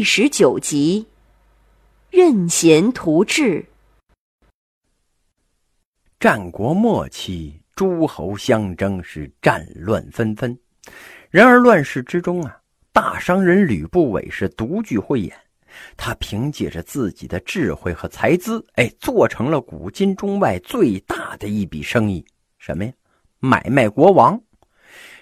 第十九集，任贤图治。战国末期，诸侯相争是战乱纷纷。然而乱世之中啊，大商人吕不韦是独具慧眼。他凭借着自己的智慧和才资，哎，做成了古今中外最大的一笔生意。什么呀？买卖国王。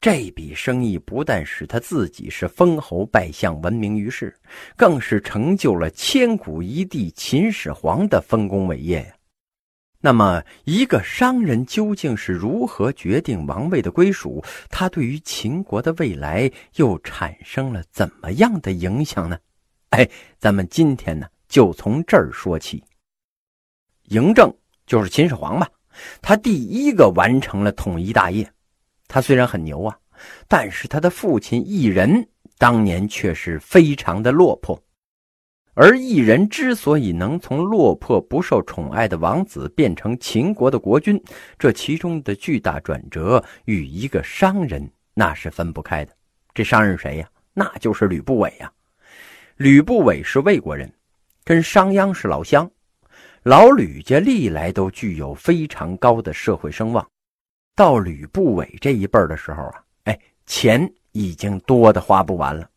这笔生意不但使他自己是封侯拜相，闻名于世，更是成就了千古一帝秦始皇的丰功伟业呀。那么，一个商人究竟是如何决定王位的归属？他对于秦国的未来又产生了怎么样的影响呢？哎，咱们今天呢，就从这儿说起。嬴政就是秦始皇吧，他第一个完成了统一大业。他虽然很牛啊，但是他的父亲异人当年却是非常的落魄。而异人之所以能从落魄不受宠爱的王子变成秦国的国君，这其中的巨大转折与一个商人那是分不开的。这商人谁呀？那就是吕不韦呀。吕不韦是魏国人，跟商鞅是老乡，老吕家历来都具有非常高的社会声望。到吕不韦这一辈儿的时候啊，哎，钱已经多的花不完了。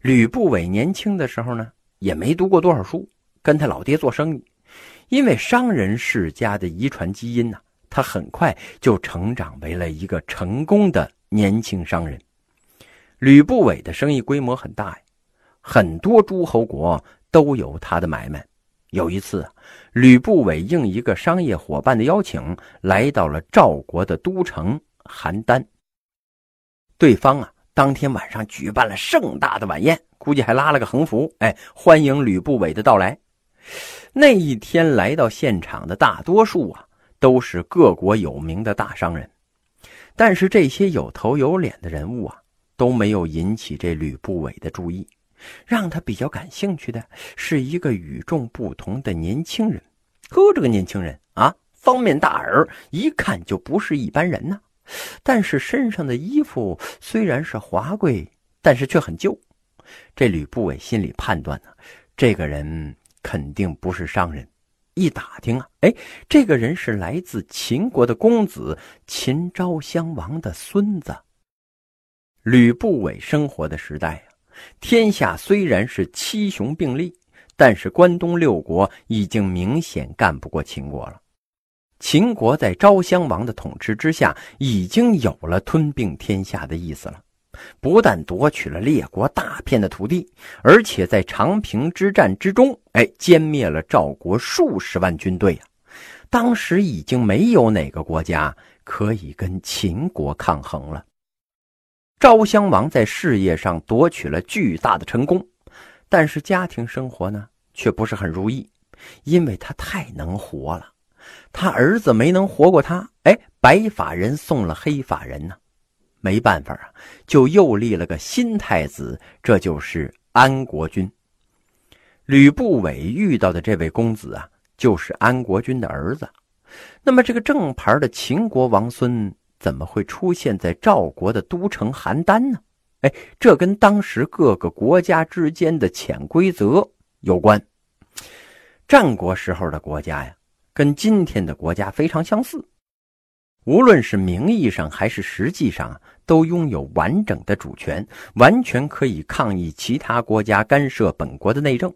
吕不韦年轻的时候呢，也没读过多少书，跟他老爹做生意。因为商人世家的遗传基因呢，他很快就成长为了一个成功的年轻商人。吕不韦的生意规模很大呀，很多诸侯国都有他的买卖。有一次，吕不韦应一个商业伙伴的邀请，来到了赵国的都城邯郸。对方啊，当天晚上举办了盛大的晚宴，估计还拉了个横幅，哎，欢迎吕不韦的到来。那一天来到现场的大多数啊，都是各国有名的大商人，但是这些有头有脸的人物啊，都没有引起这吕不韦的注意。让他比较感兴趣的是一个与众不同的年轻人。呵，这个年轻人啊，方面大耳，一看就不是一般人呐。但是身上的衣服虽然是华贵，但是却很旧。这吕不韦心里判断呢，这个人肯定不是商人。一打听啊，哎，这个人是来自秦国的公子秦昭襄王的孙子。吕不韦生活的时代啊。天下虽然是七雄并立，但是关东六国已经明显干不过秦国了。秦国在昭襄王的统治之下，已经有了吞并天下的意思了。不但夺取了列国大片的土地，而且在长平之战之中，哎，歼灭了赵国数十万军队啊！当时已经没有哪个国家可以跟秦国抗衡了。昭襄王在事业上夺取了巨大的成功，但是家庭生活呢却不是很如意，因为他太能活了，他儿子没能活过他。哎，白发人送了黑发人呢，没办法啊，就又立了个新太子，这就是安国君。吕不韦遇到的这位公子啊，就是安国君的儿子。那么这个正牌的秦国王孙。怎么会出现在赵国的都城邯郸呢？哎，这跟当时各个国家之间的潜规则有关。战国时候的国家呀，跟今天的国家非常相似，无论是名义上还是实际上，都拥有完整的主权，完全可以抗议其他国家干涉本国的内政。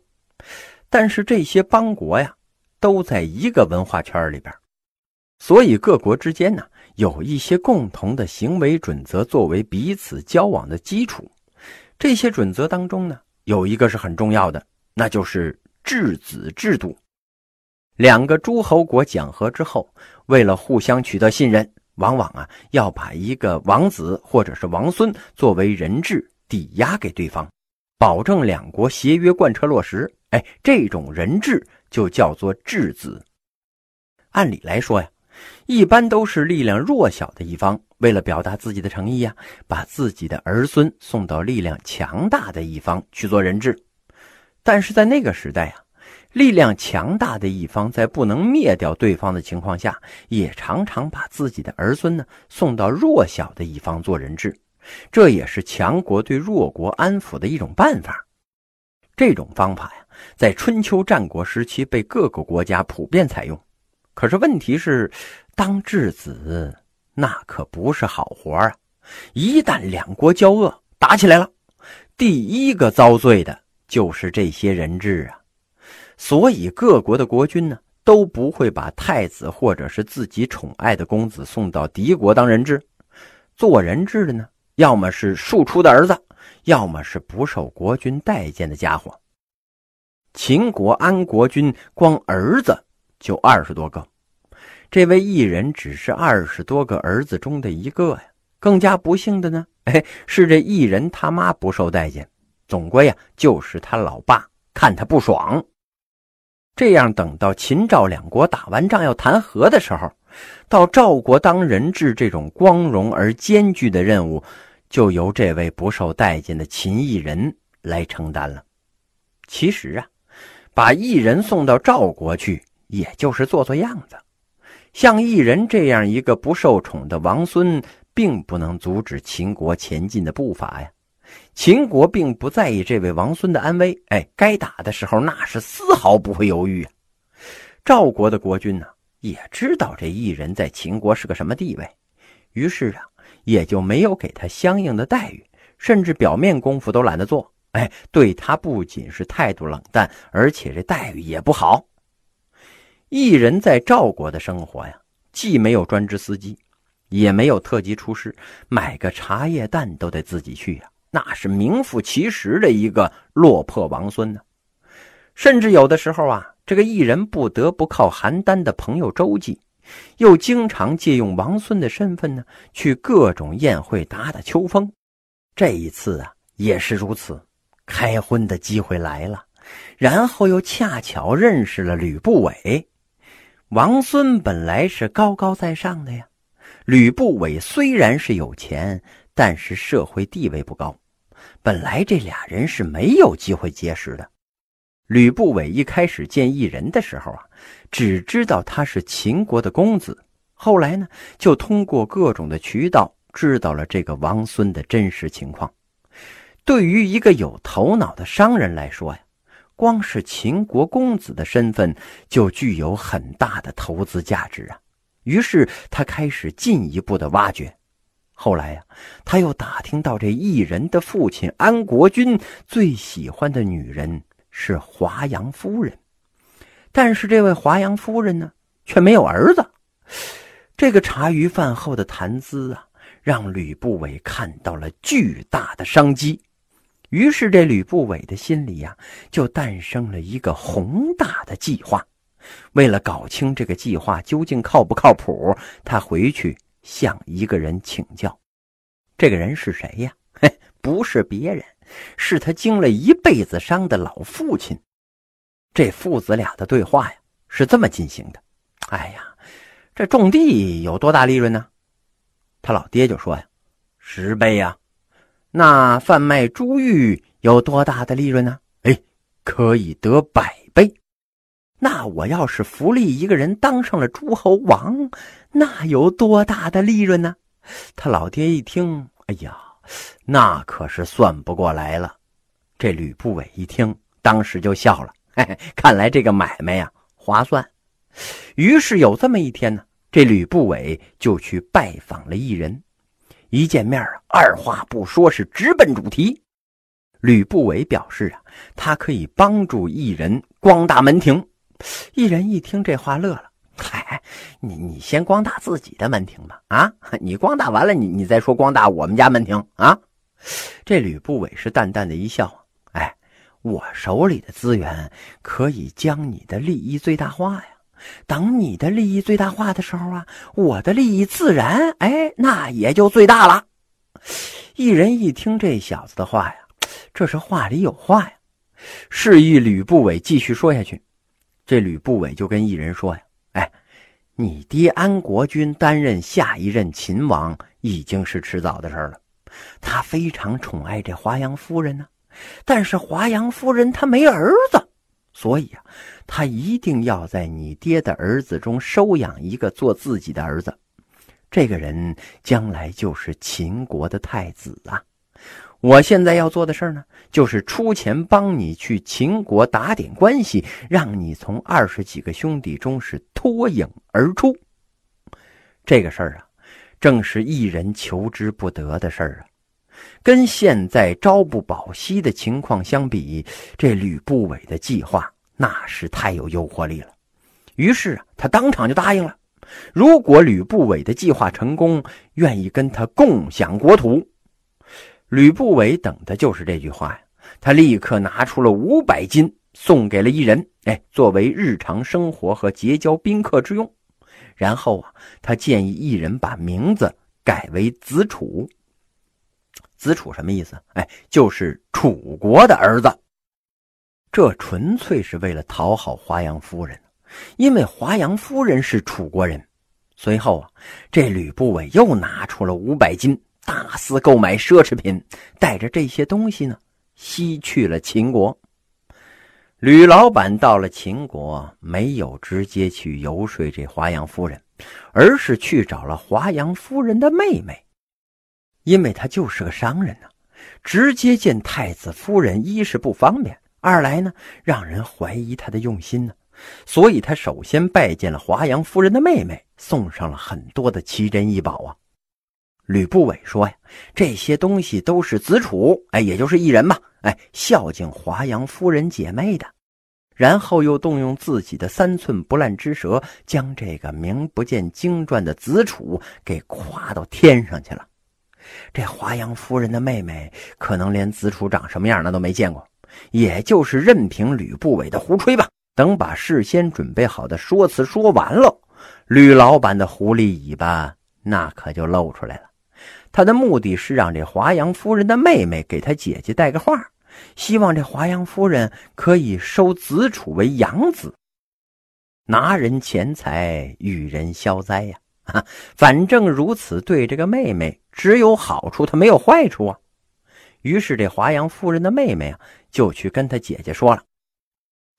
但是这些邦国呀，都在一个文化圈里边，所以各国之间呢。有一些共同的行为准则作为彼此交往的基础，这些准则当中呢，有一个是很重要的，那就是质子制度。两个诸侯国讲和之后，为了互相取得信任，往往啊要把一个王子或者是王孙作为人质抵押给对方，保证两国协约贯彻落实。哎，这种人质就叫做质子。按理来说呀。一般都是力量弱小的一方，为了表达自己的诚意呀，把自己的儿孙送到力量强大的一方去做人质。但是在那个时代啊，力量强大的一方在不能灭掉对方的情况下，也常常把自己的儿孙呢送到弱小的一方做人质，这也是强国对弱国安抚的一种办法。这种方法呀，在春秋战国时期被各个国家普遍采用。可是问题是，当质子那可不是好活啊！一旦两国交恶，打起来了，第一个遭罪的就是这些人质啊。所以各国的国君呢，都不会把太子或者是自己宠爱的公子送到敌国当人质。做人质的呢，要么是庶出的儿子。要么是不受国君待见的家伙。秦国安国君光儿子就二十多个，这位异人只是二十多个儿子中的一个呀。更加不幸的呢，哎，是这异人他妈不受待见，总归呀就是他老爸看他不爽。这样等到秦赵两国打完仗要谈和的时候，到赵国当人质这种光荣而艰巨的任务。就由这位不受待见的秦异人来承担了。其实啊，把异人送到赵国去，也就是做做样子。像异人这样一个不受宠的王孙，并不能阻止秦国前进的步伐呀。秦国并不在意这位王孙的安危，哎，该打的时候那是丝毫不会犹豫啊。赵国的国君呢，也知道这异人在秦国是个什么地位，于是啊。也就没有给他相应的待遇，甚至表面功夫都懒得做。哎，对他不仅是态度冷淡，而且这待遇也不好。异人在赵国的生活呀，既没有专职司机，也没有特级厨师，买个茶叶蛋都得自己去呀，那是名副其实的一个落魄王孙呢。甚至有的时候啊，这个异人不得不靠邯郸的朋友周记。又经常借用王孙的身份呢，去各种宴会打打秋风。这一次啊，也是如此。开荤的机会来了，然后又恰巧认识了吕不韦。王孙本来是高高在上的呀，吕不韦虽然是有钱，但是社会地位不高，本来这俩人是没有机会结识的。吕不韦一开始见异人的时候啊，只知道他是秦国的公子，后来呢，就通过各种的渠道知道了这个王孙的真实情况。对于一个有头脑的商人来说呀，光是秦国公子的身份就具有很大的投资价值啊。于是他开始进一步的挖掘。后来呀，他又打听到这异人的父亲安国君最喜欢的女人。是华阳夫人，但是这位华阳夫人呢，却没有儿子。这个茶余饭后的谈资啊，让吕不韦看到了巨大的商机。于是，这吕不韦的心里呀，就诞生了一个宏大的计划。为了搞清这个计划究竟靠不靠谱，他回去向一个人请教。这个人是谁呀？嘿，不是别人。是他经了一辈子伤的老父亲。这父子俩的对话呀，是这么进行的：“哎呀，这种地有多大利润呢？”他老爹就说：“呀，十倍呀。”那贩卖珠玉有多大的利润呢？哎，可以得百倍。那我要是福利一个人当上了诸侯王，那有多大的利润呢？他老爹一听，哎呀！那可是算不过来了。这吕不韦一听，当时就笑了。嘿嘿，看来这个买卖呀划算。于是有这么一天呢，这吕不韦就去拜访了异人。一见面，二话不说是直奔主题。吕不韦表示啊，他可以帮助异人光大门庭。异人一听这话乐了。嗨，你你先光大自己的门庭吧，啊，你光大完了，你你再说光大我们家门庭啊。这吕不韦是淡淡的一笑，哎，我手里的资源可以将你的利益最大化呀。等你的利益最大化的时候啊，我的利益自然哎，那也就最大了。一人一听这小子的话呀，这是话里有话呀，示意吕不韦继续说下去。这吕不韦就跟一人说呀。哎，你爹安国君担任下一任秦王已经是迟早的事了。他非常宠爱这华阳夫人呢，但是华阳夫人她没儿子，所以啊，他一定要在你爹的儿子中收养一个做自己的儿子。这个人将来就是秦国的太子啊！我现在要做的事儿呢，就是出钱帮你去秦国打点关系，让你从二十几个兄弟中是脱颖而出。这个事儿啊，正是一人求之不得的事儿啊。跟现在朝不保夕的情况相比，这吕不韦的计划那是太有诱惑力了。于是啊，他当场就答应了，如果吕不韦的计划成功，愿意跟他共享国土。吕不韦等的就是这句话呀，他立刻拿出了五百金送给了一人，哎，作为日常生活和结交宾客之用。然后啊，他建议一人把名字改为子楚。子楚什么意思？哎，就是楚国的儿子。这纯粹是为了讨好华阳夫人，因为华阳夫人是楚国人。随后啊，这吕不韦又拿出了五百金。大肆购买奢侈品，带着这些东西呢，西去了秦国。吕老板到了秦国，没有直接去游说这华阳夫人，而是去找了华阳夫人的妹妹，因为他就是个商人呢，直接见太子夫人，一是不方便，二来呢，让人怀疑他的用心呢，所以他首先拜见了华阳夫人的妹妹，送上了很多的奇珍异宝啊。吕不韦说：“呀，这些东西都是子楚，哎，也就是一人嘛，哎，孝敬华阳夫人姐妹的。”然后又动用自己的三寸不烂之舌，将这个名不见经传的子楚给夸到天上去了。这华阳夫人的妹妹可能连子楚长什么样那都没见过，也就是任凭吕不韦的胡吹吧。等把事先准备好的说辞说完了，吕老板的狐狸尾巴那可就露出来了。他的目的是让这华阳夫人的妹妹给他姐姐带个话，希望这华阳夫人可以收子楚为养子，拿人钱财与人消灾呀！哈，反正如此对这个妹妹只有好处，他没有坏处啊。于是这华阳夫人的妹妹啊，就去跟他姐姐说了。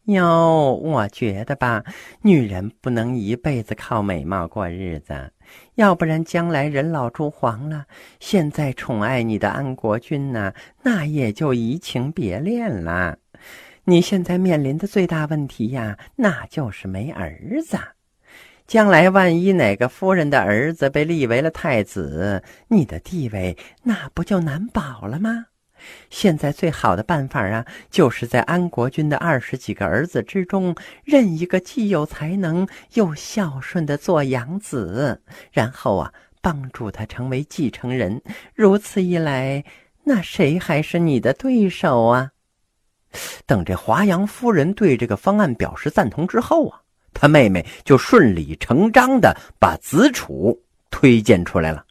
哟，我觉得吧，女人不能一辈子靠美貌过日子，要不然将来人老珠黄了，现在宠爱你的安国君呢，那也就移情别恋了。你现在面临的最大问题呀，那就是没儿子。将来万一哪个夫人的儿子被立为了太子，你的地位那不就难保了吗？现在最好的办法啊，就是在安国君的二十几个儿子之中，认一个既有才能又孝顺的做养子，然后啊，帮助他成为继承人。如此一来，那谁还是你的对手啊？等这华阳夫人对这个方案表示赞同之后啊，他妹妹就顺理成章的把子楚推荐出来了。